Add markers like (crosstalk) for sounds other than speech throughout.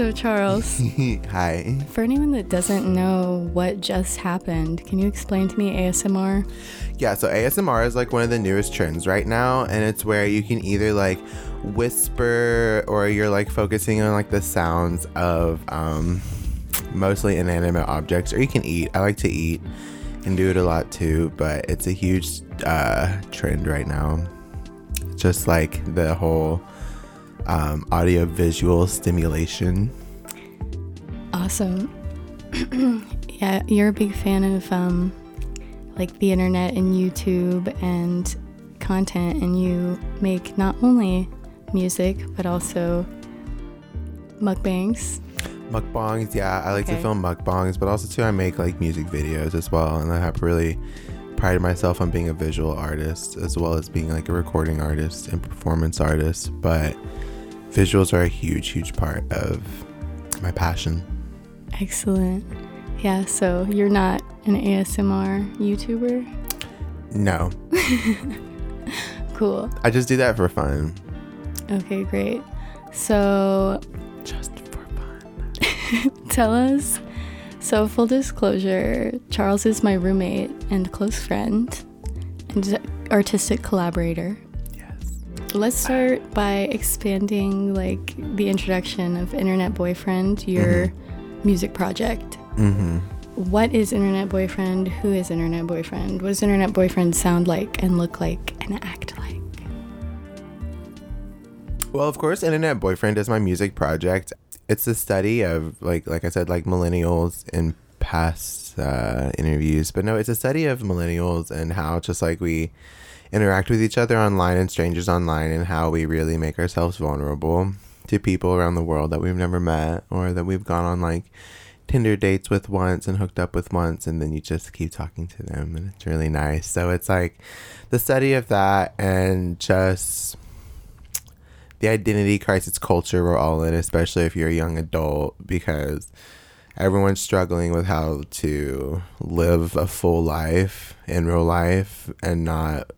so Charles, (laughs) Hi. for anyone that doesn't know what just happened, can you explain to me ASMR? Yeah, so ASMR is like one of the newest trends right now, and it's where you can either like whisper or you're like focusing on like the sounds of um, mostly inanimate objects, or you can eat. I like to eat and do it a lot too, but it's a huge uh, trend right now. Just like the whole um, audio visual stimulation. Awesome. (clears throat) yeah, you're a big fan of um, like the internet and YouTube and content, and you make not only music but also mukbangs. Mukbangs, yeah, I like Okay. to film mukbangs, but also too I make like music videos as well, and I have really prided myself on being a visual artist as well as being like a recording artist and performance artist. But visuals are a huge, huge part of my passion. Excellent. Yeah, so you're not an ASMR YouTuber? No, (laughs) Cool. I just do that for fun. Okay, great. So Just for fun. (laughs) tell us. So, full disclosure Charles is my roommate and close friend and artistic collaborator. Let's start by expanding like the introduction of Internet Boyfriend, your music project. Mm-hmm. What is Internet Boyfriend? Who is Internet Boyfriend? What does Internet Boyfriend sound like and look like and act like? Well, of course, Internet Boyfriend is my music project. It's a study of like like I said, like millennials in past uh, interviews, but no, it's a study of millennials and how just like we interact with each other online and strangers online, and how we really make ourselves vulnerable to people around the world that we've never met or that we've gone on like Tinder dates with once and hooked up with once, and then you just keep talking to them, and it's really nice. So it's like the study of that and just the identity crisis culture we're all in, especially if you're a young adult, because everyone's struggling with how to live a full life in real life and not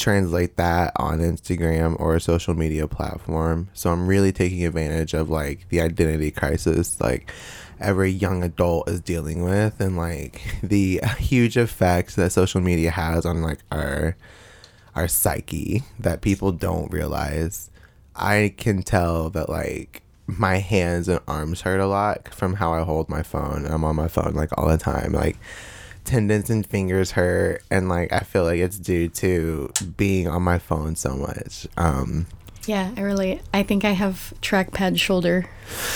translate that on Instagram or a social media platform. So I'm really taking advantage of like the identity crisis like every young adult is dealing with and like (laughs) the (laughs) huge effects that social media has on like our our psyche that people don't realize. I can tell that like my hands and arms hurt a lot from how I hold my phone. I'm on my phone like all the time. Like tendons and fingers hurt and like I feel like it's due to being on my phone so much. Um Yeah, I really I think I have trackpad shoulder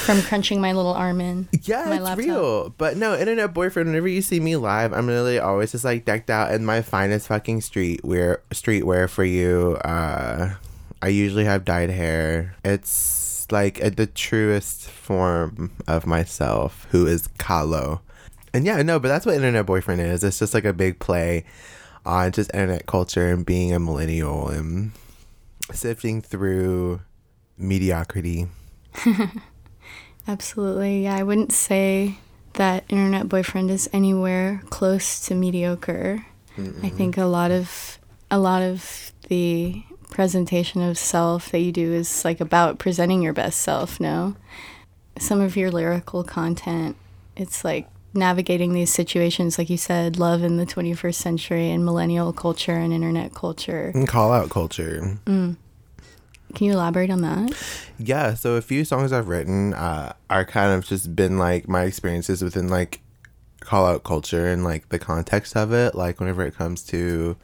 from crunching my little arm in. Yeah, my it's laptop. real. But no, internet boyfriend. Whenever you see me live, I'm really always just like decked out in my finest fucking streetwear. Streetwear for you. Uh, I usually have dyed hair. It's like a, the truest form of myself, who is Kalo. And yeah, no, but that's what internet boyfriend is. It's just like a big play on just internet culture and being a millennial and sifting through mediocrity. (laughs) Absolutely. Yeah, I wouldn't say that Internet Boyfriend is anywhere close to mediocre. I think a lot of a lot of the presentation of self that you do is like about presenting your best self, no? Some of your lyrical content, it's like navigating these situations like you said, love in the 21st century and millennial culture and internet culture. And call out culture. Can you elaborate on that? Yeah, so a few songs I've written uh, are kind of just been like my experiences within like call out culture and like the context of it. Like whenever it comes to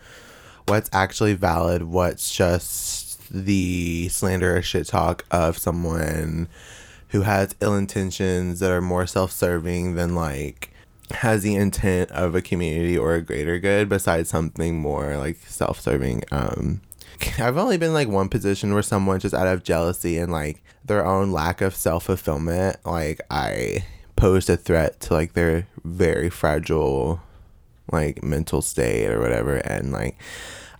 what's actually valid, what's just the slanderous shit talk of someone who has ill intentions that are more self serving than like has the intent of a community or a greater good besides something more like self serving. Um I've only been like one position where someone just out of jealousy and like their own lack of self fulfillment, like I posed a threat to like their very fragile like mental state or whatever and like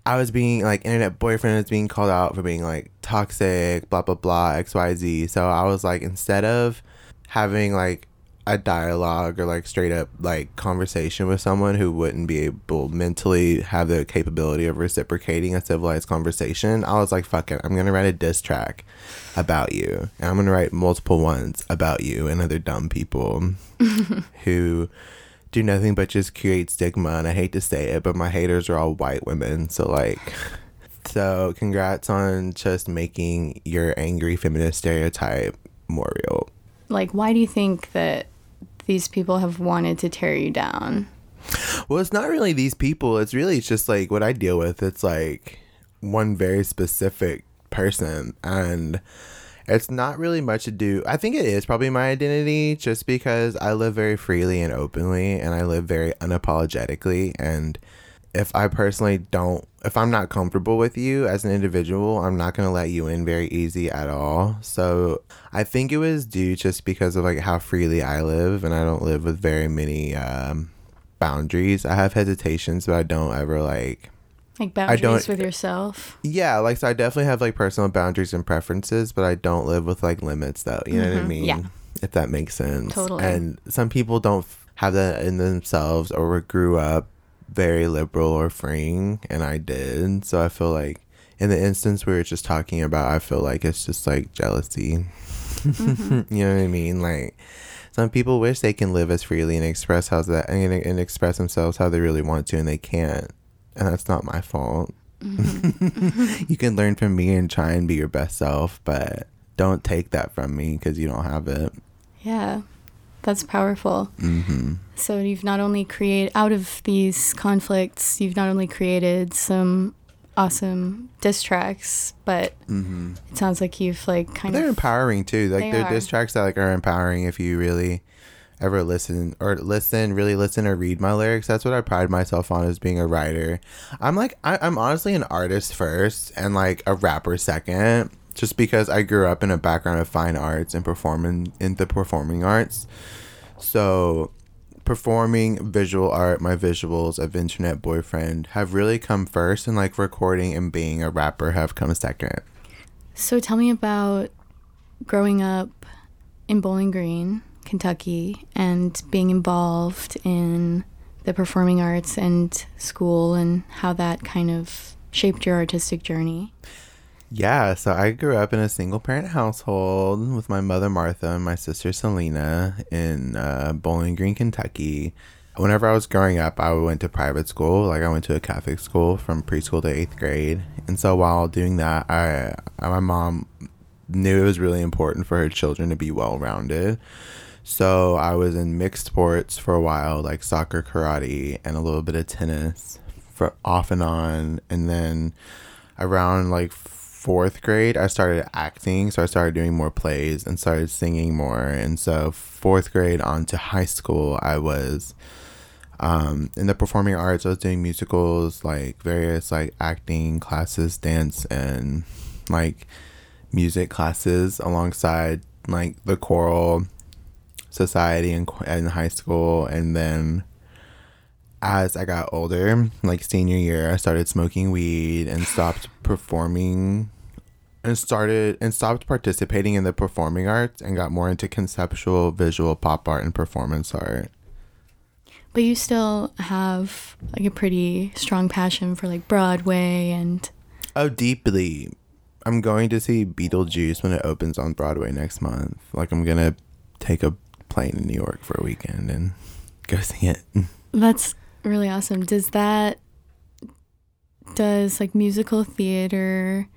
I was being like internet boyfriend is being called out for being like toxic, blah blah blah, XYZ. So I was like instead of having like a dialogue or like straight up like conversation with someone who wouldn't be able mentally have the capability of reciprocating a civilized conversation, I was like, fuck it, I'm gonna write a diss track about you. And I'm gonna write multiple ones about you and other dumb people (laughs) who do nothing but just create stigma and I hate to say it, but my haters are all white women. So like so congrats on just making your angry feminist stereotype more real. Like why do you think that these people have wanted to tear you down? Well, it's not really these people. It's really just like what I deal with. It's like one very specific person and it's not really much to do. I think it is probably my identity just because I live very freely and openly and I live very unapologetically. And if I personally don't, if I'm not comfortable with you as an individual, I'm not going to let you in very easy at all. So I think it was due just because of like how freely I live and I don't live with very many um, boundaries. I have hesitations, but I don't ever like like boundaries with yourself. Yeah, like so I definitely have like personal boundaries and preferences, but I don't live with like limits though. You know mm-hmm. what I mm-hmm. mean? Yeah. If that makes sense. Totally. And some people don't have that in themselves or grew up very liberal or freeing and I did. So I feel like in the instance we were just talking about, I feel like it's just like jealousy. Mm-hmm. (laughs) you know what I mean? Like some people wish they can live as freely and express how that and, and express themselves how they really want to and they can't and that's not my fault. Mm-hmm. (laughs) you can learn from me and try and be your best self, but don't take that from me because you don't have it. Yeah, that's powerful. Mm-hmm. So you've not only created out of these conflicts, you've not only created some awesome diss tracks, but mm-hmm. it sounds like you've like kind they're of they're empowering too. Like they're diss tracks that like are empowering if you really ever listen or listen, really listen or read my lyrics. That's what I pride myself on as being a writer. I'm like, I, I'm honestly an artist first and like a rapper second, just because I grew up in a background of fine arts and performing in the performing arts. So performing visual art, my visuals of internet boyfriend have really come first and like recording and being a rapper have come second. So tell me about growing up in Bowling Green Kentucky and being involved in the performing arts and school and how that kind of shaped your artistic journey? Yeah, so I grew up in a single parent household with my mother Martha and my sister Selena in uh, Bowling Green, Kentucky. Whenever I was growing up, I went to private school. Like I went to a Catholic school from preschool to eighth grade, and so while doing that, I my mom knew it was really important for her children to be well rounded. So I was in mixed sports for a while, like soccer, karate, and a little bit of tennis for off and on. And then around like fourth grade, I started acting. So I started doing more plays and started singing more. And so fourth grade on to high school, I was um, in the performing arts. I was doing musicals, like various like acting classes, dance, and like music classes alongside like the choral society in, in high school and then as I got older, like senior year, I started smoking weed and stopped (sighs) performing and started and stopped participating in the performing arts and got more into conceptual visual pop art and performance art. But you still have like a pretty strong passion for like Broadway and Oh, deeply. I'm going to see Beetlejuice when it opens on Broadway next month. Like I'm going to take a plane in New York for a weekend and go see it. That's really awesome. Does that does like musical theater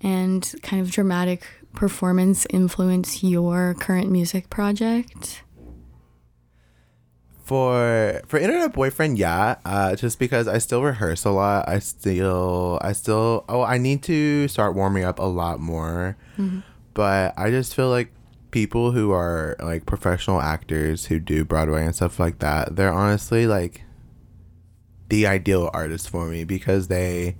and kind of dramatic performance influence your current music project? For for Internet Boyfriend, yeah. Uh, just because I still rehearse a lot. I still I still oh I need to start warming up a lot more. Mm-hmm. But I just feel like people who are like professional actors who do Broadway and stuff like that, they're honestly like the ideal artist for me because they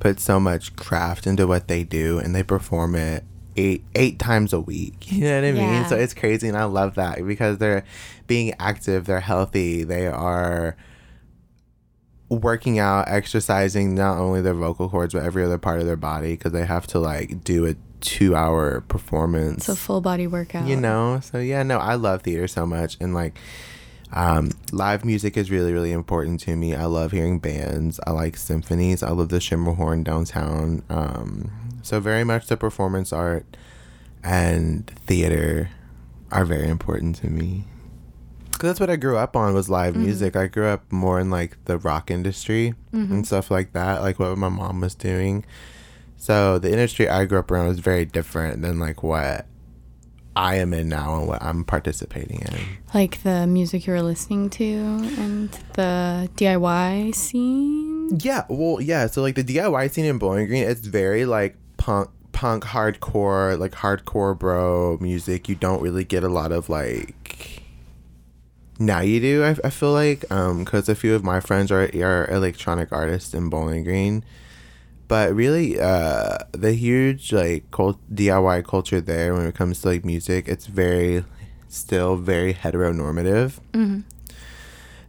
put so much craft into what they do and they perform it eight eight times a week. (laughs) You know what I mean? Yeah. So it's crazy and I love that because they're being active, they're healthy, they are working out, exercising not only their vocal cords but every other part of their body because they have to like do a two hour performance. It's a full body workout. You know, so yeah, no, I love theater so much, and like, um, live music is really, really important to me. I love hearing bands. I like symphonies. I love the Schermerhorn downtown. Um, so very much the performance art and theater are very important to me. Cause that's what I grew up on was live Mm-hmm. music. I grew up more in like the rock industry Mm-hmm. and stuff like that, like what my mom was doing. So the industry I grew up around was very different than like what I am in now and what I'm participating in. Like the music you were listening to and the DIY scene. Yeah, well, yeah. So like the DIY scene in Bowling Green, it's very like punk, punk, hardcore, like hardcore bro music. You don't really get a lot of like. Now you do. I, I feel like um because a few of my friends are are electronic artists in Bowling Green, but really uh the huge like cult, DIY culture there when it comes to like music, it's very still very heteronormative.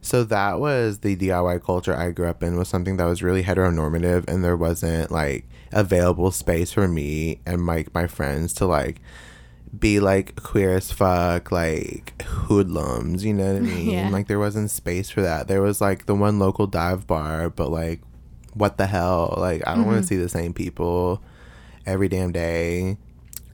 So that was the DIY culture I grew up in was something that was really heteronormative and there wasn't like available space for me and like my friends to like be like queer as fuck, like hoodlums, you know what I (laughs) mean? Yeah. Like there wasn't space for that. There was like the one local dive bar, but like what the hell? Like I don't want to mm-hmm. see the same people every damn day.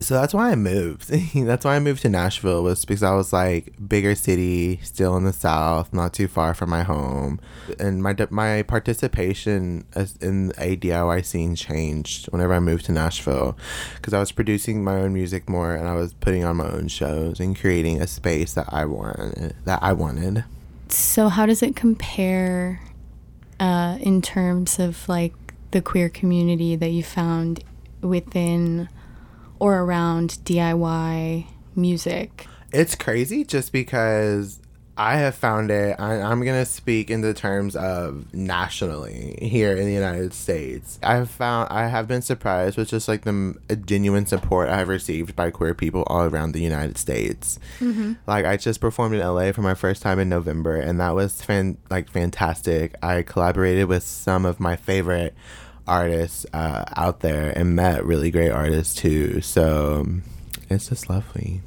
So that's why I moved. (laughs) that's why I moved to Nashville was because I was like bigger city, still in the south, not too far from my home, and my my participation in a DIY scene changed whenever I moved to Nashville, because I was producing my own music more and I was putting on my own shows and creating a space that I wanted. That I wanted. So how does it compare uh, in terms of like the queer community that you found within or around DIY music? It's crazy just because I have found it. I, I'm going to speak in the terms of nationally here in the United States. I have found, I have been surprised with just like the genuine support I have received by queer people all around the United States. Like, I just performed in LA for my first time in November, and that was fan, like fantastic. I collaborated with some of my favorite artists uh, out there and met really great artists too. So it's just lovely.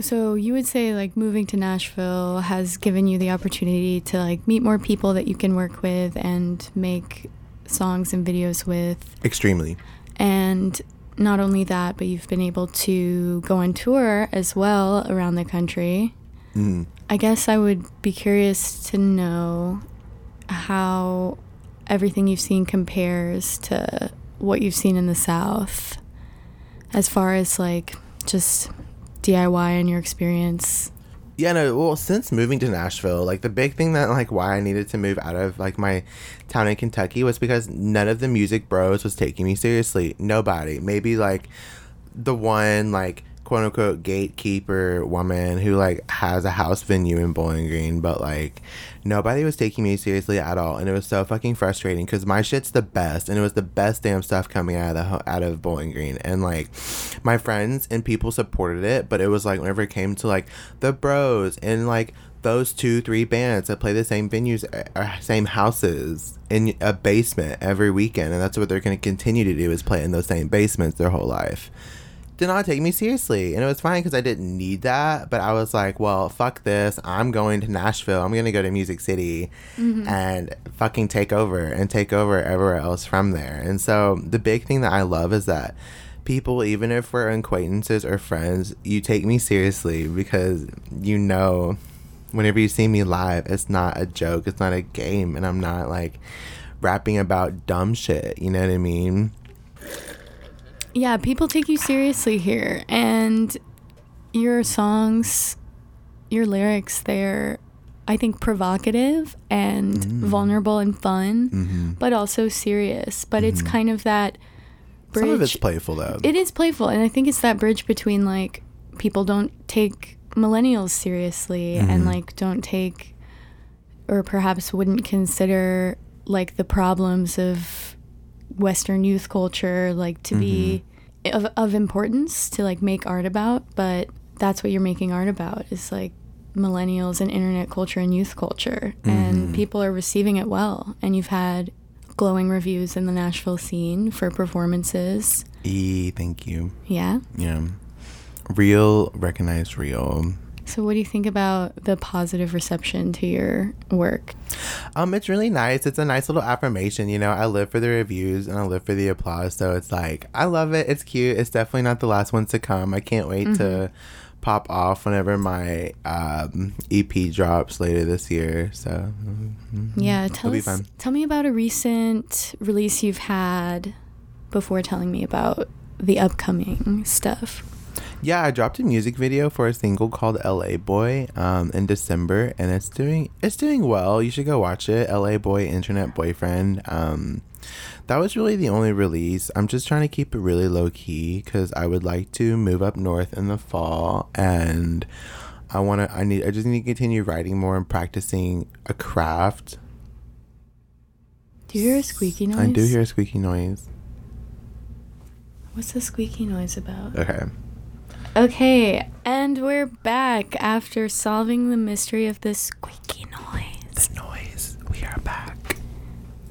So you would say like moving to Nashville has given you the opportunity to like meet more people that you can work with and make songs and videos with Extremely. and not only that but you've been able to go on tour as well around the country. Mm. I guess I would be curious to know how everything you've seen compares to what you've seen in the South as far as like just DIY and your experience. Yeah, no, well, since moving to Nashville, like the big thing that like why I needed to move out of like my town in Kentucky was because none of the music bros was taking me seriously. Nobody. Maybe like the one like quote unquote gatekeeper woman who like has a house venue in Bowling Green, but like nobody was taking me seriously at all, and it was so fucking frustrating because my shit's the best, and it was the best damn stuff coming out of the out of Bowling Green, and like my friends and people supported it, but it was like whenever it came to like the bros and like those two three bands that play the same venues or same houses in a basement every weekend and that's what they're going to continue to do is play in those same basements their whole life did not take me seriously. And it was fine because i didn't need that but i was like well fuck this. I'm going to nashville. I'm going to go to music city mm-hmm. and fucking take over and take over everywhere else from there. And so the big thing that i love is that people even if we're acquaintances or friends you take me seriously because you know whenever you see me live it's not a joke. It's not a game. And i'm not like rapping about dumb shit. You know what i mean Yeah, people take you seriously here and your songs, your lyrics, they're I think provocative and mm. vulnerable and fun, mm-hmm. but also serious. But it's mm-hmm. kind of that bridge. some of it's playful though It is playful, and I think it's that bridge between like people don't take millennials seriously and mm-hmm. like don't take or perhaps wouldn't consider like the problems of Western youth culture like to be mm-hmm. Of, of importance to like make art about, but that's what you're making art about is like millennials and internet culture and youth culture, and mm-hmm. people are receiving it well. And you've had glowing reviews in the Nashville scene for performances. E, thank you. Yeah. Yeah. Real, recognized real. So, what do you think about the positive reception to your work? Um, it's really nice. It's a nice little affirmation. You know, I live for the reviews and I live for the applause. So it's like I love it. It's cute. It's definitely not the last ones to come. I can't wait to pop off whenever my um, EP drops later this year. So mhm. Yeah, tell us. Tell me about a recent release you've had before telling me about the upcoming stuff. Yeah, I dropped a music video for a single called "L.A. Boy" um, in December, and it's doing it's doing well. You should go watch it. "L.A. Boy," internet boyfriend. Um, that was really the only release. I'm just trying to keep it really low key because I would like to move up north in the fall, and I want to. I need. I just need to continue writing more and practicing a craft. Do you hear a squeaky noise? I do hear a squeaky noise. What's the squeaky noise about? Okay. Okay, and we're back after solving the mystery of the squeaky noise. The noise. We are back.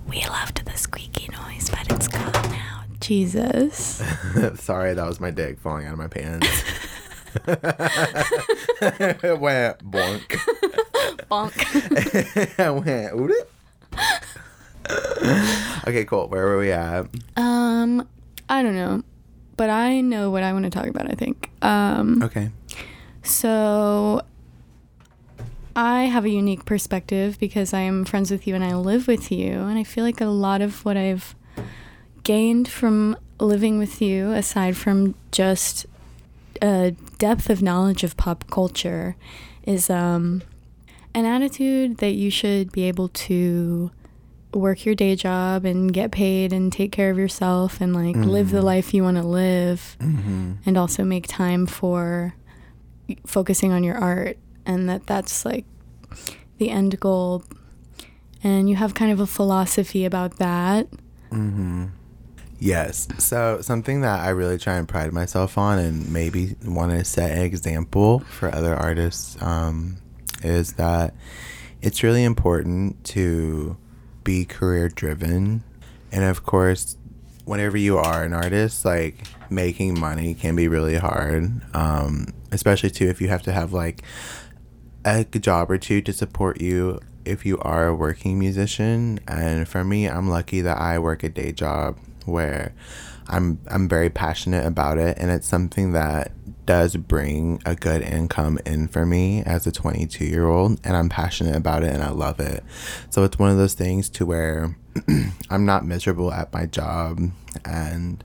We loved the squeaky noise, but it's gone now. Jesus. (laughs) Sorry, that was my dick falling out of my pants. (laughs) it went bonk. (laughs) Bonk. I went oot okay, cool. Where were we at? um, I don't know, but I know what I want to talk about, I think. Um, Okay. So I have a unique perspective because I am friends with you and I live with you. And I feel like a lot of what I've gained from living with you, aside from just a depth of knowledge of pop culture, is um, an attitude that you should be able to work your day job and get paid and take care of yourself and like live the life you want to live Mm-hmm. and also make time for focusing on your art and that that's like the end goal and you have kind of a philosophy about that Mm-hmm. Yes. So something that I really try and pride myself on, and maybe want to set an example for other artists, um, is that it's really important to be career driven, and of course, whenever you are an artist, like making money can be really hard, um, especially too if you have to have like a job or two to support you if you are a working musician. And for me, I'm lucky that I work a day job where I'm I'm very passionate about it and it's something that does bring a good income in for me as a 22 year old and I'm passionate about it and I love it. So it's one of those things to where (clears throat) I'm not miserable at my job and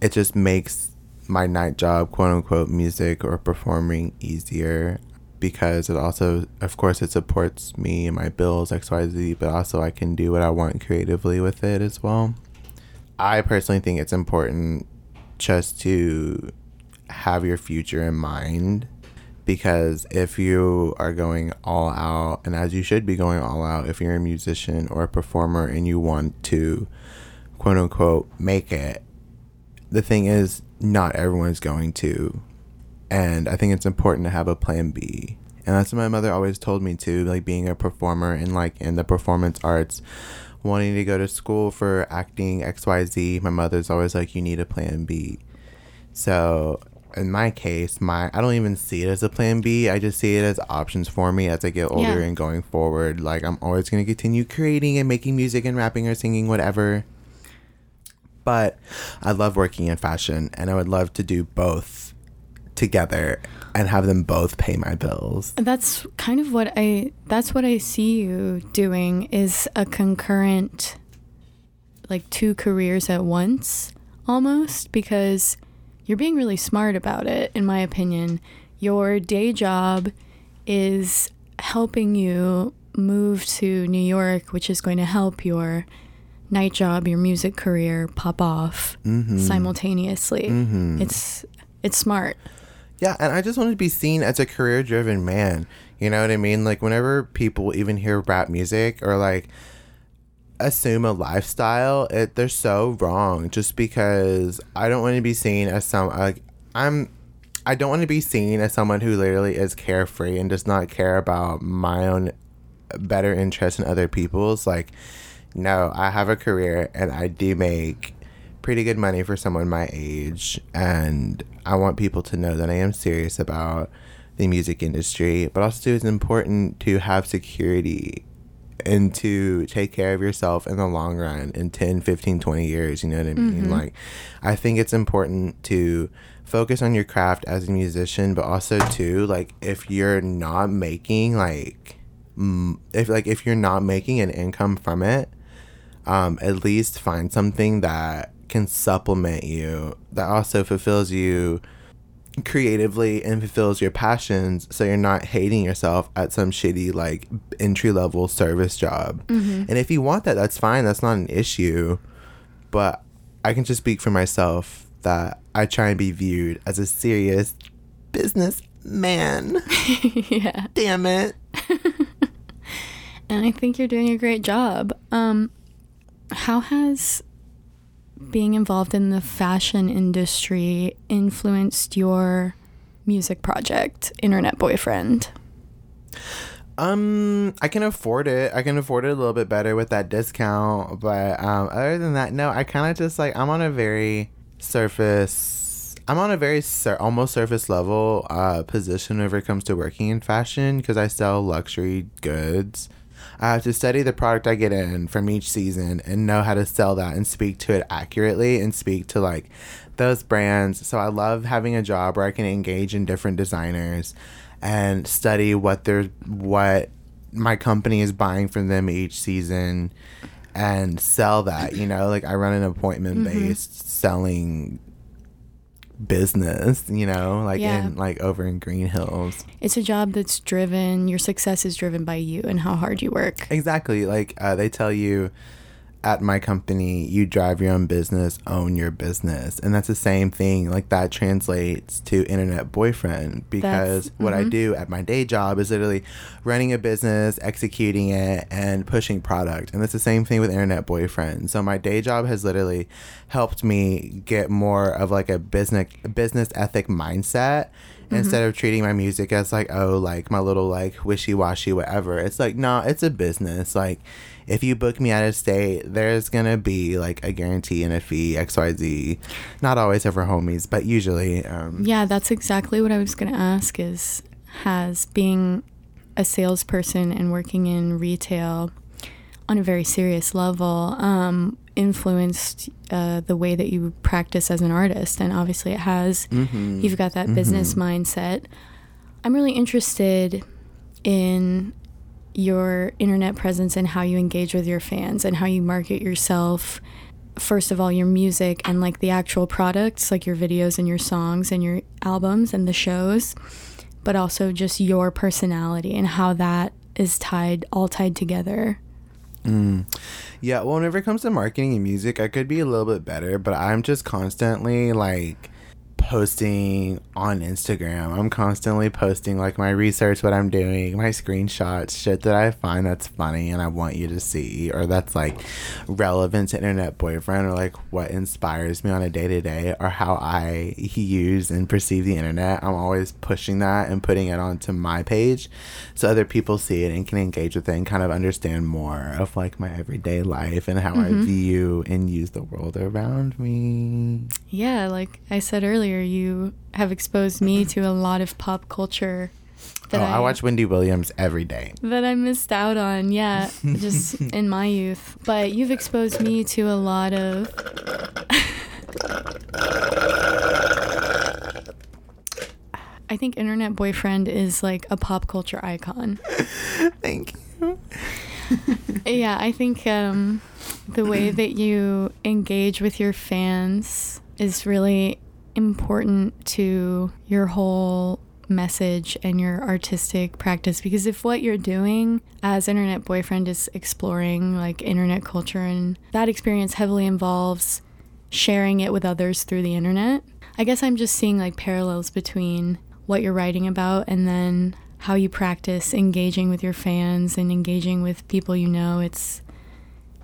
it just makes my night job, quote unquote, music or performing easier because it also, of course, it supports me and my bills, XYZ, but also I can do what I want creatively with it as well. I personally think it's important just to have your future in mind because if you are going all out, and as you should be going all out, if you're a musician or a performer and you want to, quote unquote, make it, the thing is, not everyone's going to. And I think it's important to have a plan B. And that's what my mother always told me too, like being a performer and like in the performance arts, wanting to go to school for acting XYZ. My mother's always like, you need a plan B. So in my case, my I don't even see it as a plan B. I just see it as options for me as I get older Yeah. and going forward. Like I'm always gonna continue creating and making music and rapping or singing, whatever. But I love working in fashion and I would love to do both together and have them both pay my bills. that's kind of what i that's what i see you doing is a concurrent like two careers at once almost because you're being really smart about it in my opinion your day job is helping you move to new york which is going to help your night job your music career pop off Mm-hmm. simultaneously it's it's smart Yeah, and I just want to be seen as a career driven man. You know what I mean? Like whenever people even hear rap music or like assume a lifestyle, it they're so wrong just because I don't want to be seen as some like I'm I don't want to be seen as someone who literally is carefree and does not care about my own better interest and other people's. Like, no, I have a career and I do make pretty good money for someone my age. And I want people to know that I am serious about the music industry, but also it's important to have security and to take care of yourself in the long run in 10 15 20 years you know what i mean mm-hmm. like i think it's important to focus on your craft as a musician but also too like if you're not making like if like if you're not making an income from it um at least find something that can supplement you that also fulfills you creatively and fulfills your passions so you're not hating yourself at some shitty like entry level service job. Mm-hmm. and if you want that that's fine that's not an issue. But i can just speak for myself that i try and be viewed as a serious business man (laughs) yeah. Damn it. (laughs) And i think you're doing a great job. Um how has being involved in the fashion industry influenced your music project, Internet Boyfriend? Um, I can afford it. I can afford it a little bit better with that discount. But um, other than that, no. I kind of just like I'm on a very surface. I'm on a very sur- almost surface level uh, position whenever it comes to working in fashion because I sell luxury goods. I have to study the product I get in from each season and know how to sell that and speak to it accurately and speak to like those brands. So I love having a job where I can engage in different designers and study what they're what my company is buying from them each season and sell that, you know, like I run an appointment based mm-hmm. selling business, you know, like yeah. in like over in Green Hills. It's a job that's driven. Your success is driven by you and how hard you work. Exactly. Like uh, they tell you at my company, you drive your own business, own your business. And that's the same thing. Like that translates to internet boyfriend because that's, what mm-hmm. I do at my day job is literally running a business, executing it, and pushing product. And it's the same thing with internet boyfriend. So my day job has literally helped me get more of like a business business ethic mindset mm-hmm. instead of treating my music as like oh like my little like wishy-washy whatever it's like no nah, it's a business like if you book me out of state, there's gonna be like a guarantee and a fee, XYZ. Not always ever homies, but usually. Um, yeah, that's exactly what I was gonna ask is has being a salesperson and working in retail on a very serious level um, influenced uh, the way that you practice as an artist and obviously it has mm-hmm. you've got that mm-hmm. business mindset i'm really interested in your internet presence and how you engage with your fans and how you market yourself first of all your music and like the actual products like your videos and your songs and your albums and the shows but also just your personality and how that is tied all tied together mm. yeah well whenever it comes to marketing and music i could be a little bit better but i'm just constantly like posting on Instagram. I'm constantly posting like my research, what I'm doing, my screenshots, shit that I find that's funny and I want you to see, or that's like relevant to internet boyfriend, or like what inspires me on a day to day, or how I use and perceive the internet. I'm always pushing that and putting it onto my page so other people see it and can engage with it and kind of understand more of like my everyday life and how mm-hmm. I view and use the world around me. Yeah, like I said earlier earlier, you have exposed me to a lot of pop culture. That oh, I, I watch Wendy Williams every day. That I missed out on, yeah, (laughs) just in my youth. But you've exposed me to a lot of. (laughs) I think Internet Boyfriend is like a pop culture icon. (laughs) Thank you. yeah, I think um, the way that you engage with your fans is really important to your whole message and your artistic practice? Because if what you're doing as internet boyfriend is exploring like internet culture and that experience heavily involves sharing it with others through the internet i guess i'm just seeing like parallels between what you're writing about and then how you practice engaging with your fans and engaging with people you know. It's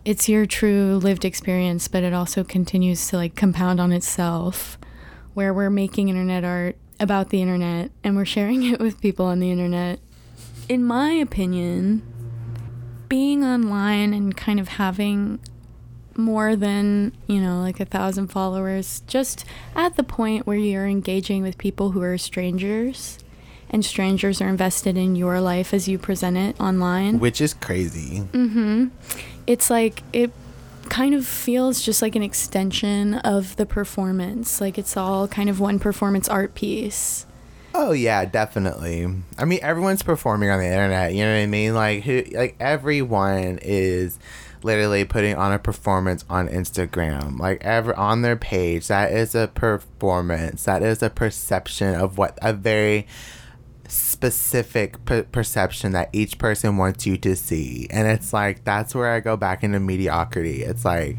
it's your true lived experience but it also continues to like compound on itself where we're making internet art about the internet and we're sharing (laughs) it with people on the internet. In my opinion, being online and kind of having more than, you know, like a thousand followers, just at the point where you're engaging with people who are strangers and strangers are invested in your life as you present it online. Which is crazy. Mm-hmm. It's like it kind of feels just like an extension of the performance. Like it's all kind of one performance art piece. Oh yeah, definitely. I mean, everyone's performing on the internet. You know what I mean? Like who? Like everyone is literally putting on a performance on Instagram. Like ever on their page, that is a performance. That is a perception of what a very specific per- perception that each person wants you to see. And it's like that's where I go back into mediocrity. It's like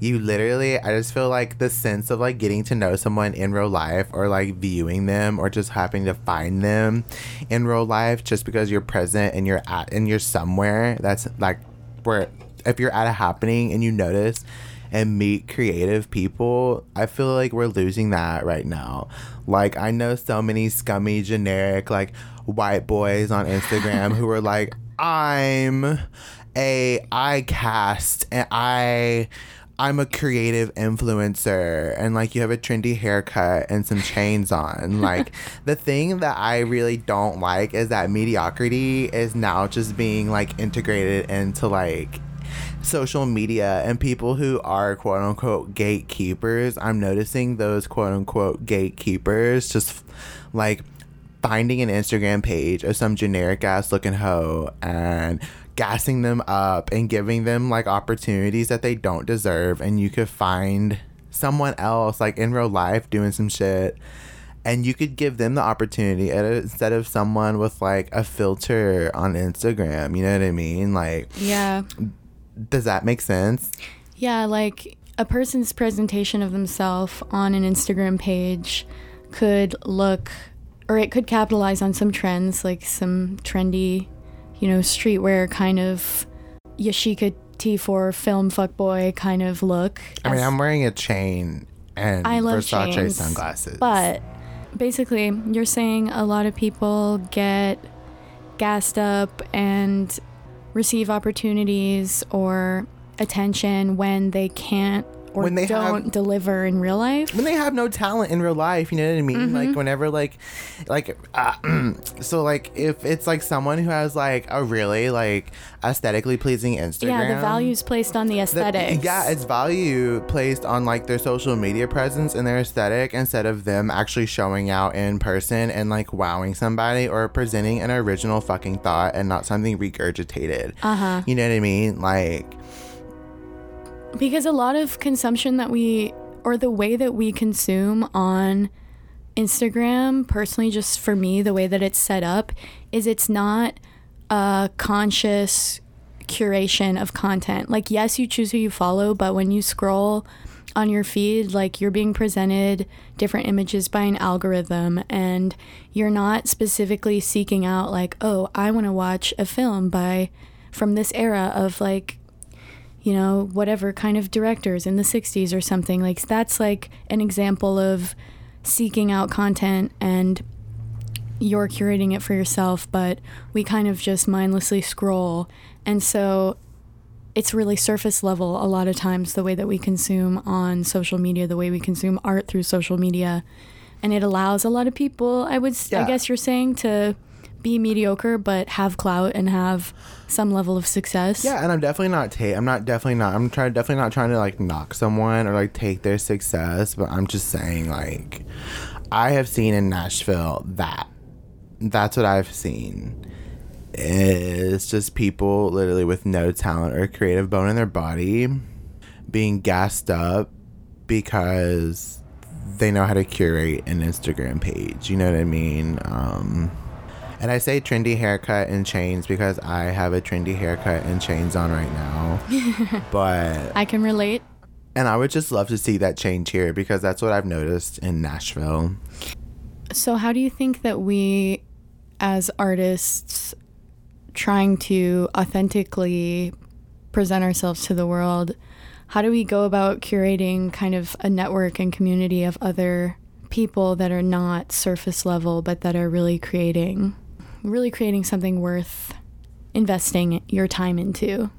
you literally I just feel like the sense of like getting to know someone in real life or like viewing them or just happening to find them in real life just because you're present and you're at and you're somewhere that's like where if you're at a happening and you notice and meet creative people, I feel like we're losing that right now. Like I know so many scummy generic like white boys on Instagram who are like I'm a I cast and I I'm a creative influencer and like you have a trendy haircut and some chains on. Like (laughs) the thing that I really don't like is that mediocrity is now just being like integrated into like social media and people who are quote unquote gatekeepers. I'm noticing those quote unquote gatekeepers just like finding an Instagram page of some generic ass looking hoe and gassing them up and giving them like opportunities that they don't deserve and you could find someone else like in real life doing some shit and you could give them the opportunity instead of someone with like a filter on Instagram you know what I mean like yeah does that make sense yeah like a person's presentation of themselves on an Instagram page could look or it could capitalize on some trends like some trendy you know, streetwear kind of Yashica T4 film fuckboy kind of look. I mean, I'm wearing a chain and I love Versace chains, sunglasses. But basically, you're saying a lot of people get gassed up and receive opportunities or attention when they can't or When they don't have- deliver in real life. when they have no talent in real life, you know what I mean? Like whenever like like uh, (clears throat) so like if it's like someone who has like a really like aesthetically pleasing Instagram. Yeah, the values placed on the aesthetic. yeah, it's value placed on like their social media presence and their aesthetic instead of them actually showing out in person and like wowing somebody or presenting an original fucking thought and not something regurgitated. Uh huh. You know what I mean? Like Because a lot of consumption that we, or the way that we consume on Instagram, personally, just for me, the way that it's set up is it's not a conscious curation of content. Like, yes, you choose who you follow, but when you scroll on your feed, like you're being presented different images by an algorithm, and you're not specifically seeking out, like, oh, I want to watch a film by from this era of like you know, whatever kind of directors in the 60s or something. Like, that's like an example of seeking out content and you're curating it for yourself, but we kind of just mindlessly scroll. And so it's really surface level a lot of times the way that we consume on social media, the way we consume art through social media. And it allows a lot of people, I would, s I Yeah. guess you're saying, to be mediocre but have clout and have some level of success. Yeah, and I'm definitely not ta- I'm not definitely not I'm trying definitely not trying to like knock someone or like take their success, but I'm just saying like I have seen in Nashville that that's what I've seen. It's just people literally with no talent or creative bone in their body being gassed up because they know how to curate an Instagram page. You know what I mean? Um and I say trendy haircut and chains because I have a trendy haircut and chains on right now. (laughs) but I can relate. and I would just love to see that change here because that's what I've noticed in Nashville. So, how do you think that we, as artists, trying to authentically present ourselves to the world, how do we go about curating kind of a network and community of other people that are not surface level, but that are really creating, really creating something worth investing your time into.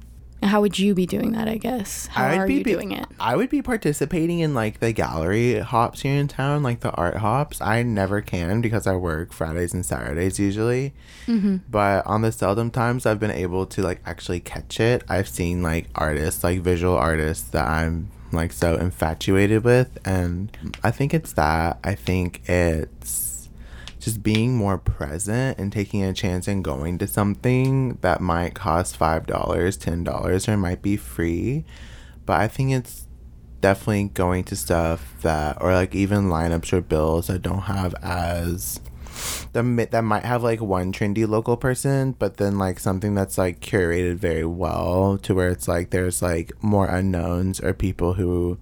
How would you be doing that? I guess. How I'd are be you doing it? I would be participating in like the gallery hops here in town, like the art hops. I never can because I work Fridays and Saturdays usually. Mm-hmm. But on the seldom times I've been able to like actually catch it, I've seen like artists, like visual artists that I'm like so infatuated with. And I think it's that. I think it's just being more present and taking a chance and going to something that might cost $5, $10, or might be free. But I think it's definitely going to stuff that, or like even lineups or bills that don't have as that that might have like one trendy local person, but then like something that's like curated very well to where it's like there's like more unknowns or people who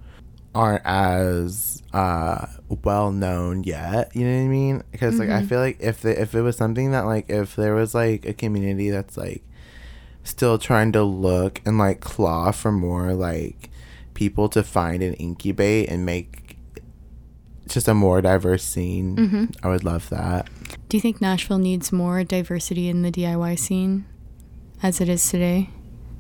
aren't as uh well known yet you know what i mean? Because like i feel like if the, if it was something that like if there was like a community that's like still trying to look and like claw for more like people to find and incubate and make just a more diverse scene i would love that. Do you think Nashville needs more diversity in the DIY scene as it is today?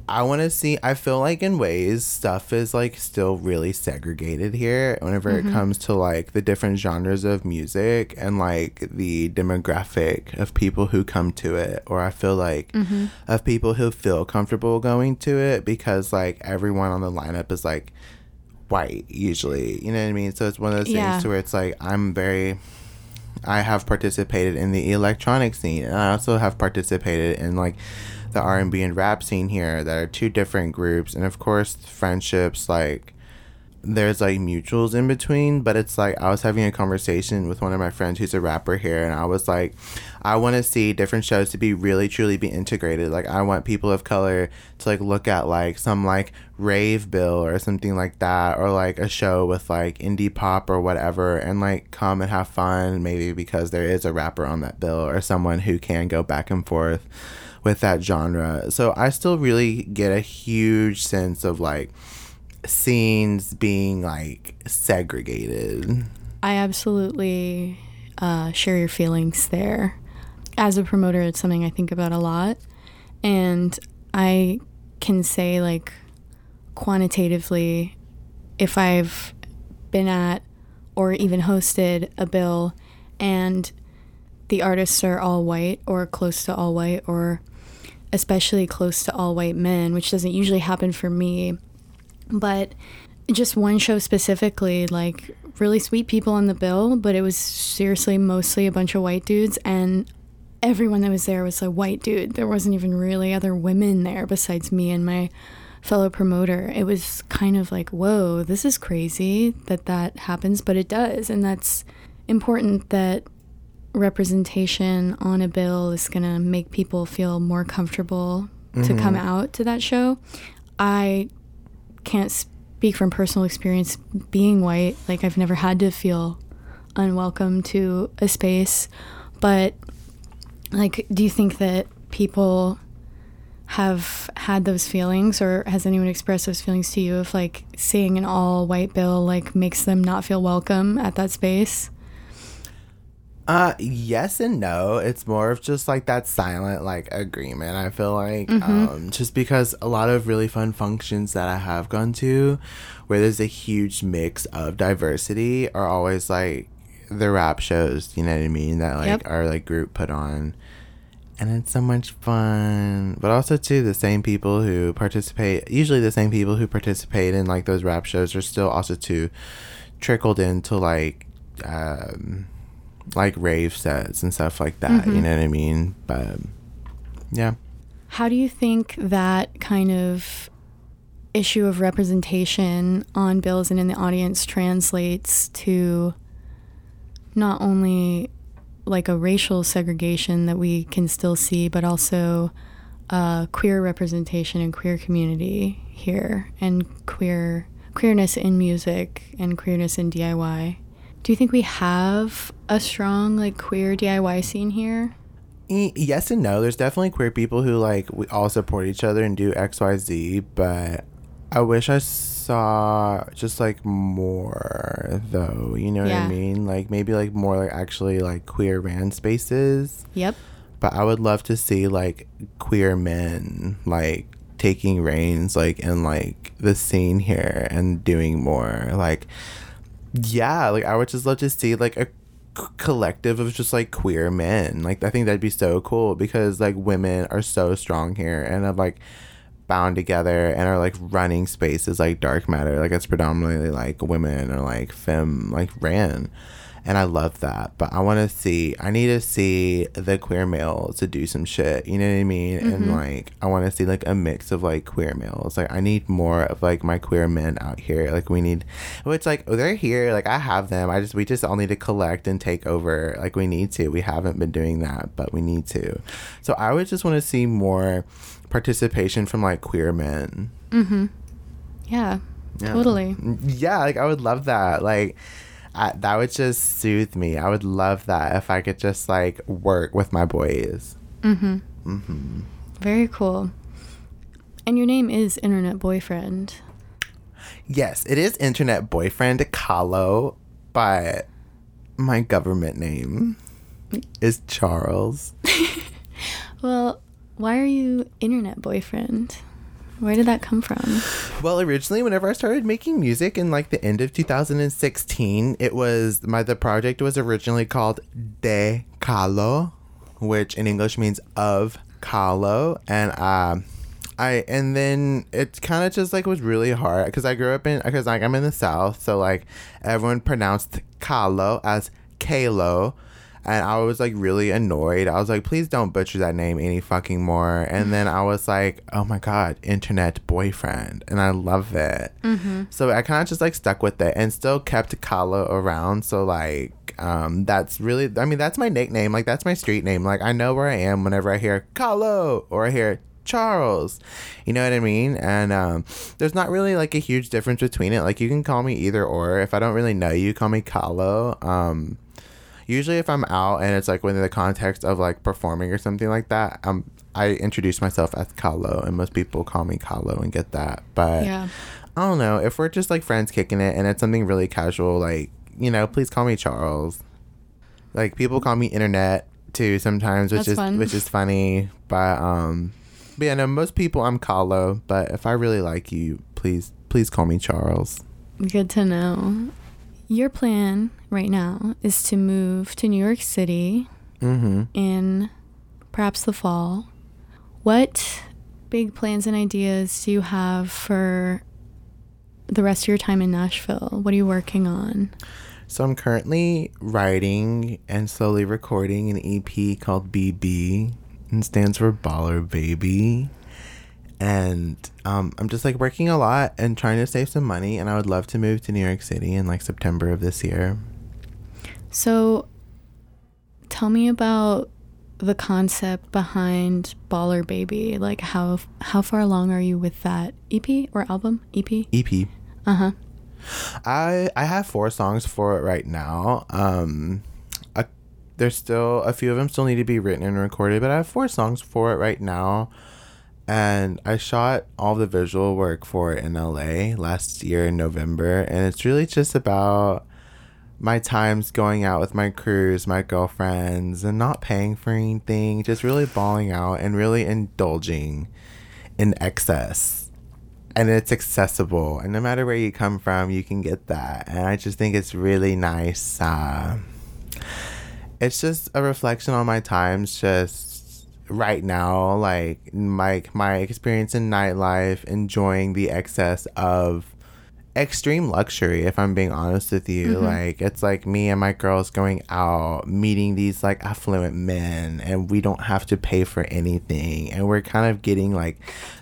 I want to see. I feel like in ways stuff is like still really segregated here whenever it mm-hmm. comes to like the different genres of music and like the demographic of people who come to it. Or I feel like mm-hmm. of people who feel comfortable going to it because like everyone on the lineup is like white usually. You know what I mean? So it's one of those Yeah. things to where it's like I'm very. I have participated in the electronic scene, and I also have participated in like the R and B and rap scene here. That are two different groups, and of course friendships. Like there's like mutuals in between, but it's like I was having a conversation with one of my friends who's a rapper here, and I was like, I want to see different shows to be really truly be integrated. Like I want people of color to like look at like some like rave bill or something like that, or like a show with like indie pop or whatever, and like come and have fun. Maybe because there is a rapper on that bill or someone who can go back and forth with that genre. So I still really get a huge sense of like scenes being like segregated. I absolutely uh, share your feelings there. As a promoter, it's something I think about a lot. And I can say, like, quantitatively, if I've been at or even hosted a bill and the artists are all white or close to all white or especially close to all white men, which doesn't usually happen for me, but just one show specifically, like really sweet people on the bill, but it was seriously mostly a bunch of white dudes, and everyone that was there was a white dude. There wasn't even really other women there besides me and my fellow promoter. It was kind of like, whoa, this is crazy that that happens, but it does, and that's important that representation on a bill is going to make people feel more comfortable to come mm-hmm. out to that show. I can't speak from personal experience being white. Like, I've never had to feel unwelcome to a space. But, like, do you think that people have had those feelings, or has anyone expressed those feelings to you of like seeing an all white bill like makes them not feel welcome at that space? Uh yes and no. It's more of just like that silent like agreement. I feel like um just because a lot of really fun functions that I have gone to where there's a huge mix of diversity are always like the rap shows, you know what I mean, that like Yep. are like group put on. And it's so much fun. But also too the same people who participate usually the same people who participate in like those rap shows are still also too trickled into like um like rave sets and stuff like that. You know what I mean? But yeah. How do you think that kind of issue of representation on bills and in the audience translates to not only like a racial segregation that we can still see, but also uh, queer representation and queer community here and queer queerness in music and queerness in DIY? Do you think we have a strong like queer DIY scene here? Yes and no. There's definitely queer people who like we all support each other and do X Y Z, but I wish I saw just like more though. You know what I mean? Like maybe like more like actually like queer ran spaces. Yep. But I would love to see like queer men like taking reins like in like the scene here and doing more. Like yeah, like I would just love to see like a collective of just like queer men. Like I think that'd be so cool because like women are so strong here and have like bound together and are like running spaces like dark matter. Like it's predominantly like women or like femme like ran. And I love that. But I want to see, I need to see the queer males to do some shit. You know what I mean? And mm-hmm. like, I want to see like a mix of like queer males. Like, I need more of like my queer men out here. Like, we need, oh, It's like, oh, they're here. Like, I have them. I just, we just all need to collect and take over. Like, we need to. We haven't been doing that, but we need to. So I would just want to see more participation from like queer men. Mm-hmm. Yeah. Yeah. Totally. Mm, yeah, like I would love that. Like I, that would just soothe me. I would love that if I could just like work with my boys. Mhm. Mhm. Very cool. And your name is Internet Boyfriend. Yes, it is internet boyfriend Kahlo, but my government name is Charles. (laughs) Well, why are you Internet Boyfriend? Where did that come from? Well, originally, whenever I started making music in like the end of 2016, it was my the project was originally called De Calo, which in English means of Calo, and um. I and then it kind of just like was really hard because I grew up in because like I'm in the south so like everyone pronounced Calo as Kalo and I was like really annoyed. I was like, please don't butcher that name any fucking more. And then I was like, oh my god, internet boyfriend, and I love it. So I kind of just like stuck with it and still kept Kala around. So like, um, that's really, I mean, that's my nickname. Like that's my street name. Like I know where I am whenever I hear Kalo or I hear Charles. You know what I mean? And um, there's not really like a huge difference between it. Like you can call me either or. If I don't really know you, call me Kalo. Um, usually if I'm out and it's like within the context of like performing or something like that, um, I introduce myself as Kalo, and most people call me Kalo and get that. But Yeah. I don't know if we're just like friends kicking it and it's something really casual, like you know, please call me Charles. Like people call me Internet too sometimes, which That's is fun. which is funny. But um, but yeah, no, most people I'm Kalo. But if I really like you, please please call me Charles. Good to know. Your plan right now is to move to New York City Mm-hmm. in perhaps the fall. What big plans and ideas do you have for the rest of your time in Nashville? What are you working on? So I'm currently writing and slowly recording an EP called BB and stands for Baller Baby. And um, I'm just like working a lot and trying to save some money. And I would love to move to New York City in like September of this year. So, tell me about the concept behind Baller Baby. Like how how far along are you with that EP or album? EP? EP. Uh huh. I I have four songs for it right now. Um, a, there's still a few of them still need to be written and recorded, but I have four songs for it right now. And I shot all the visual work for it in LA last year in November, and it's really just about my times going out with my crews, my girlfriends, and not paying for anything, just really balling out and really indulging in excess. And it's accessible. And no matter where you come from you can get that. And i just think it's really nice uh, it's just a reflection on my times just right now like my my experience in nightlife enjoying the excess of extreme luxury if i'm being honest with you. Like it's like me and my girls going out meeting these like affluent men and we don't have to pay for anything. And we're kind of getting like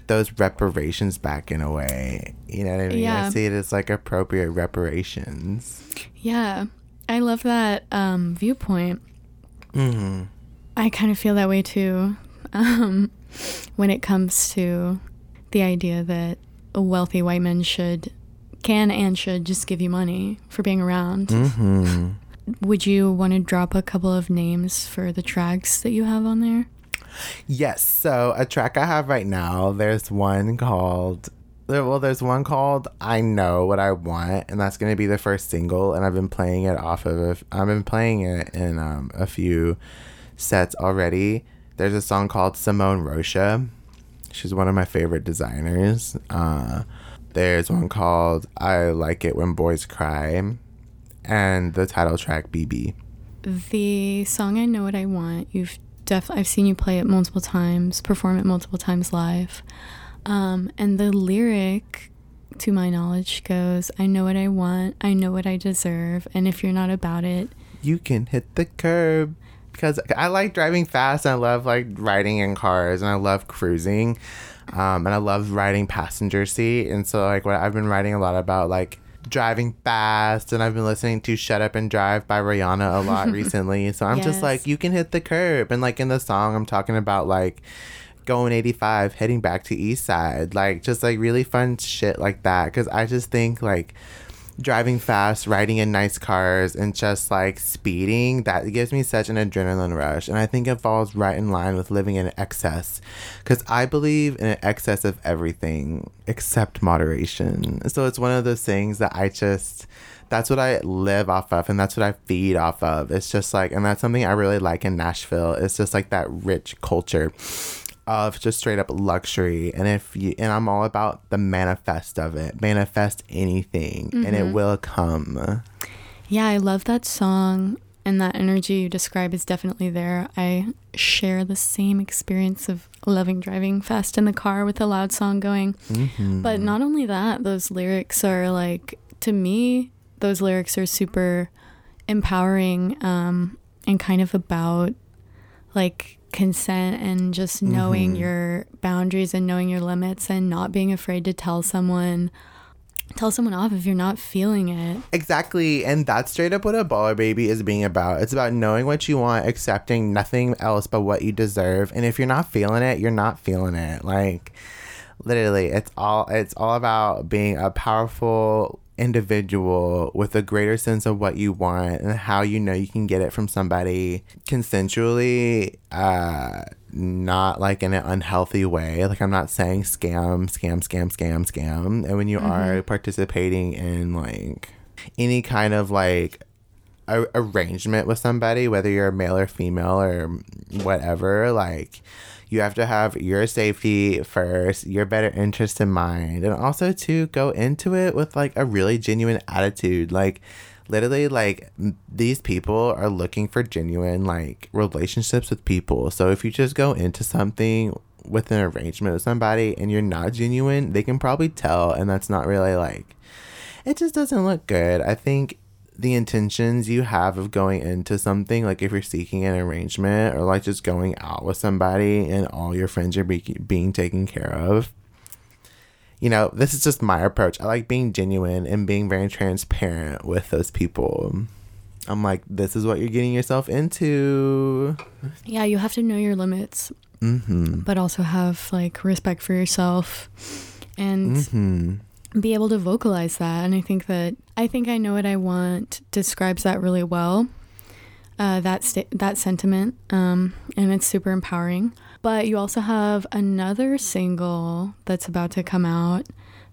those reparations back in a way. You know what i mean? Yeah. i see it as like appropriate reparations. Yeah, I love that um, viewpoint. mm-hmm. I kind of feel that way too um, when it comes to the idea that wealthy white men should, can and should just give you money for being around. Mm-hmm. Would you want to drop a couple of names for the tracks that you have on there? Yes. So a track I have right now, there's one called Well, there's one called "I Know What I Want," and that's going to be the first single. And I've been playing it off of. A, I've been playing it in um, a few sets already. There's a song called Simone Rocha. She's one of my favorite designers. Uh, there's one called "I Like It When Boys Cry," and the title track "BB." The song I Know What I Want, you've def I've seen you play it multiple times, perform it multiple times live. Um, and the lyric to my knowledge goes, I know what I want, I know what I deserve, and if you're not about it, you can hit the curb because I like driving fast and I love like riding in cars and I love cruising um, and I love riding passenger seat and so like what I've been writing a lot about like driving fast and I've been listening to Shut Up and Drive by Rihanna a lot (laughs) recently so I'm Yes. just like you can hit the curb and like in the song I'm talking about like going 85 heading back to east side like just like really fun shit like that because i just think like driving fast riding in nice cars and just like speeding that gives me such an adrenaline rush and i think it falls right in line with living in excess because i believe in an excess of everything except moderation so it's one of those things that i just that's what I live off of and that's what I feed off of. It's just like and that's something I really like in Nashville. It's just like that rich culture of just straight up luxury and if you and I'm all about the manifest of it. Manifest anything and it will come. Yeah, I love that song and that energy you describe is definitely there. I share the same experience of loving driving fast in the car with a loud song going. Mm-hmm. But not only that, those lyrics are like to me, those lyrics are super empowering um and kind of about like consent and just knowing Mm-hmm. your boundaries and knowing your limits and not being afraid to tell someone tell someone off if you're not feeling it. Exactly. And that's straight up what a baller baby is being about. It's about knowing what you want, accepting nothing else but what you deserve. And if you're not feeling it, you're not feeling it. Like literally, it's all it's all about being a powerful individual with a greater sense of what you want and how you know you can get it from somebody consensually uh not like in an unhealthy way. Like i'm not saying scam scam scam scam scam. And when you are participating in like any kind of like a- arrangement with somebody whether you're male or female or whatever like you have to have your safety first your better interest in mind and also to go into it with like a really genuine attitude like literally like these people are looking for genuine like relationships with people so if you just go into something with an arrangement with somebody and you're not genuine they can probably tell and that's not really like it just doesn't look good. I think the intentions you have of going into something, like if you're seeking an arrangement or like just going out with somebody and all your friends are be- being taken care of, you know, this is just my approach. I like being genuine and being very transparent with those people. I'm like, this is what you're getting yourself into. Yeah, you have to know your limits, Mm-hmm. but also have like respect for yourself and Mm-hmm. Be able to vocalize that. And I think that I think I know what I want describes that really well. Uh, that sta- that sentiment, um, and it's super empowering. But you also have another single that's about to come out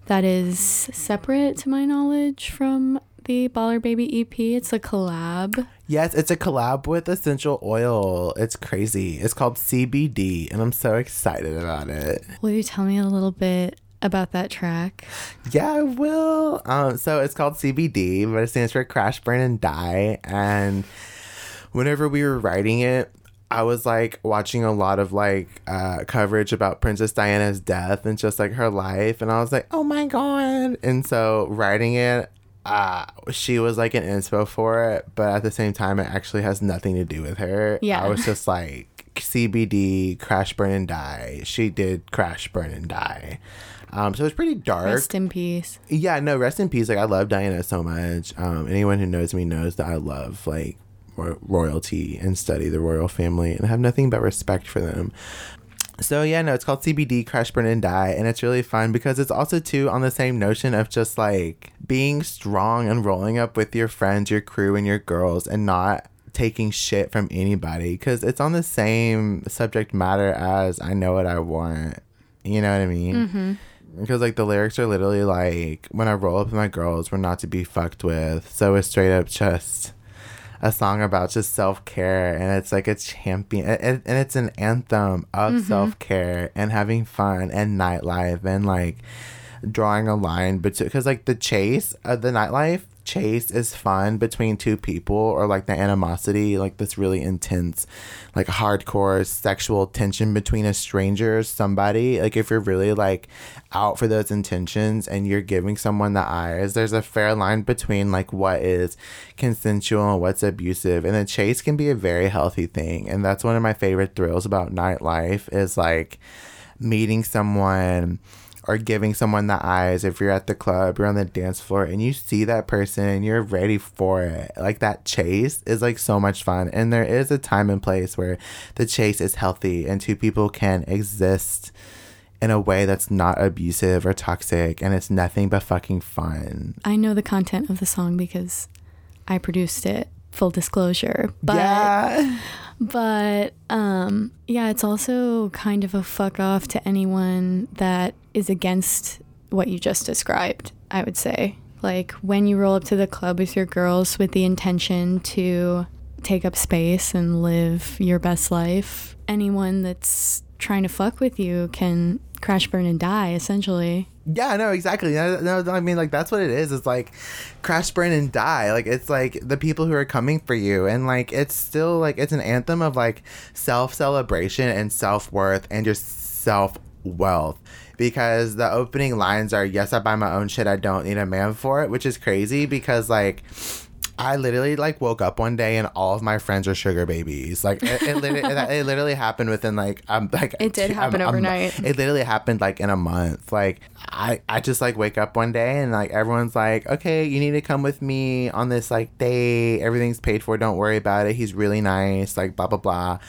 that is separate, to my knowledge, from the Baller Baby EP. It's a collab. Yes, it's a collab with essential oil. It's crazy. It's called CBD, and I'm so excited about it. Will you tell me a little bit about that track? Yeah, I will. Um, so it's called CBD, but it stands for Crash, Burn, and Die. And whenever we were writing it, I was like watching a lot of like uh, coverage about Princess Diana's death and just like her life, and I was like, oh my god! And so writing it, uh, she was like an inspo for it, but at the same time, it actually has nothing to do with her. Yeah. I was just like CBD, Crash, Burn, and Die. She did Crash, Burn, and Die. Um, so it's pretty dark. Rest in peace. Yeah, no, rest in peace. Like I love Diana so much. Um, anyone who knows me knows that I love like ro- royalty and study the royal family and have nothing but respect for them. So yeah, no, it's called CBD Crash Burn and Die, and it's really fun because it's also too on the same notion of just like being strong and rolling up with your friends, your crew, and your girls, and not taking shit from anybody because it's on the same subject matter as I know what I want. You know what I mean? Because like the lyrics are literally like when I roll up with my girls, we're not to be fucked with. So it's straight up just a song about just self care, and it's like a champion, and, and it's an anthem of mm-hmm. self care and having fun and nightlife and like drawing a line between because like the chase of the nightlife chase is fun between two people or like the animosity like this really intense like hardcore sexual tension between a stranger somebody. Like if you're really like out for those intentions and you're giving someone the eyes there's a fair line between like what is consensual and what's abusive. And the chase can be a very healthy thing. And that's one of my favorite thrills about nightlife is like meeting someone or giving someone the eyes if you're at the club, you're on the dance floor and you see that person and you're ready for it. Like that chase is like so much fun. And there is a time and place where the chase is healthy and two people can exist in a way that's not abusive or toxic and it's nothing but fucking fun. I know the content of the song because I produced it, full disclosure. But yeah. But um, yeah, it's also kind of a fuck off to anyone that is against what you just described, I would say. Like when you roll up to the club with your girls with the intention to take up space and live your best life, anyone that's trying to fuck with you can crash, burn, and die, essentially. Yeah, no, exactly. No, no, I mean, like that's what it is. It's like crash, burn, and die. Like it's like the people who are coming for you, and like it's still like it's an anthem of like self celebration and self worth and your self wealth because the opening lines are yes i buy my own shit i don't need a man for it which is crazy because like I literally like woke up one day and all of my friends are sugar babies. Like it, it, literally, it literally happened within like um like it did happen um, overnight. Um, it literally happened like in a month. Like I I just like wake up one day and like everyone's like, okay, you need to come with me on this like date. Everything's paid for. Don't worry about it. He's really nice. Like blah blah blah.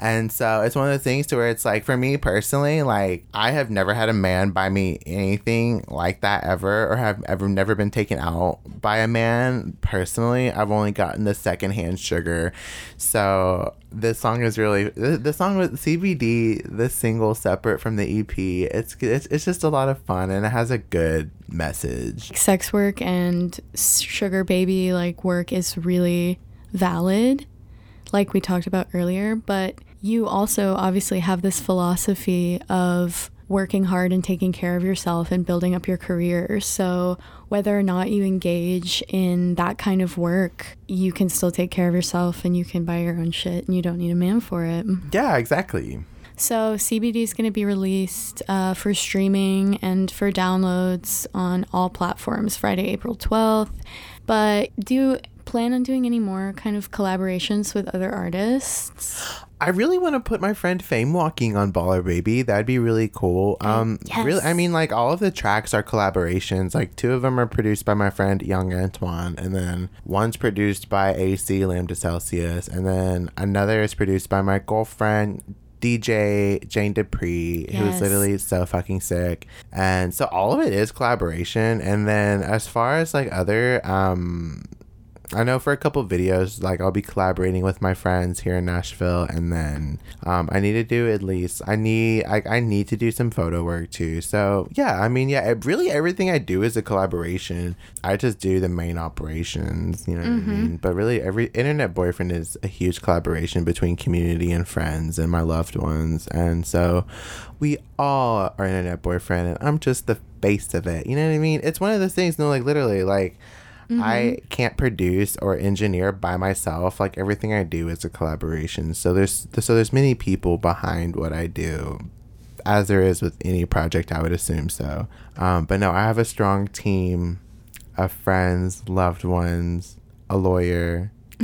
And so it's one of the things to where it's like for me personally, like I have never had a man buy me anything like that ever or have ever never been taken out by a man personally. I've only gotten the secondhand sugar. So this song is really the, song with CBD, the single separate from the EP. It's, it's it's just a lot of fun and it has a good message. Sex work and sugar baby like work is really valid like we talked about earlier, but you also obviously have this philosophy of working hard and taking care of yourself and building up your career. So, whether or not you engage in that kind of work, you can still take care of yourself and you can buy your own shit and you don't need a man for it. Yeah, exactly. So, CBD is going to be released uh, for streaming and for downloads on all platforms Friday, April 12th. But do plan on doing any more kind of collaborations with other artists? I really want to put my friend Fame Walking on Baller Baby. That'd be really cool. Um, yes. really, I mean, like all of the tracks are collaborations. Like two of them are produced by my friend Young Antoine, and then one's produced by AC Lambda Celsius, and then another is produced by my girlfriend DJ Jane Dupree, yes. who's literally so fucking sick. And so all of it is collaboration. And then as far as like other um I know for a couple videos, like I'll be collaborating with my friends here in Nashville, and then um, I need to do at least I need I, I need to do some photo work too. So yeah, I mean yeah, it, really everything I do is a collaboration. I just do the main operations, you know mm-hmm. what I mean. But really, every internet boyfriend is a huge collaboration between community and friends and my loved ones, and so we all are internet boyfriend, and I'm just the face of it. You know what I mean? It's one of those things. You No, like literally, like Mm-hmm. I can't produce or engineer by myself. Like everything I do is a collaboration. So there's so there's many people behind what I do, as there is with any project. I would assume so. Um, but no, I have a strong team of friends, loved ones, a lawyer. (laughs)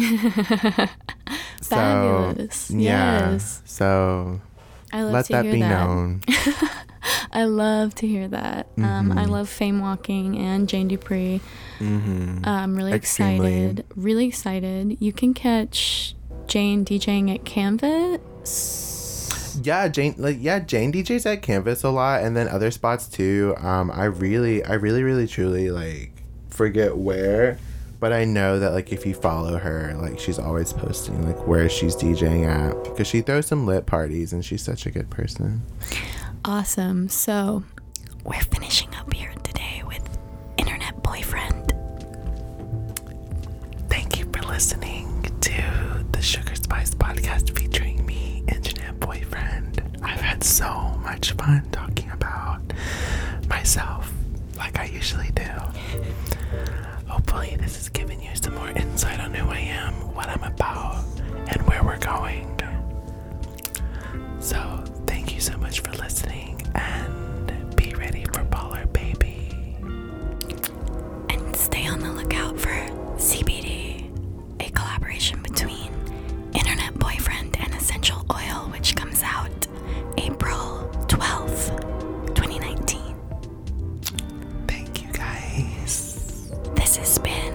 Fabulous. So, yeah. Yes. So let that be known. (laughs) I love to hear that. Mm-hmm. Um, I mm-hmm. love Fame Walking and Jane Dupree. Mm-hmm. I'm really Extremely. excited. Really excited. You can catch Jane DJing at Canvas. Yeah, Jane. Like yeah, Jane DJs at Canvas a lot, and then other spots too. Um, I really, I really, really, truly like forget where but I know that like if you follow her, like she's always posting like where she's DJing at because she throws some lit parties and she's such a good person. Awesome. So, we're finishing up here today with Internet Boyfriend. Thank you for listening to the Sugar Spice podcast featuring me, Internet Boyfriend. I've had so much fun talking about myself like I usually do. Hopefully, this has given you some more insight on who I am, what I'm about, and where we're going. So, thank you so much for listening and be ready for Baller Baby. And stay on the lookout for CBD, a collaboration between Internet Boyfriend and Essential Oil, which comes out April 12th, 2019. Thank you guys. This has been.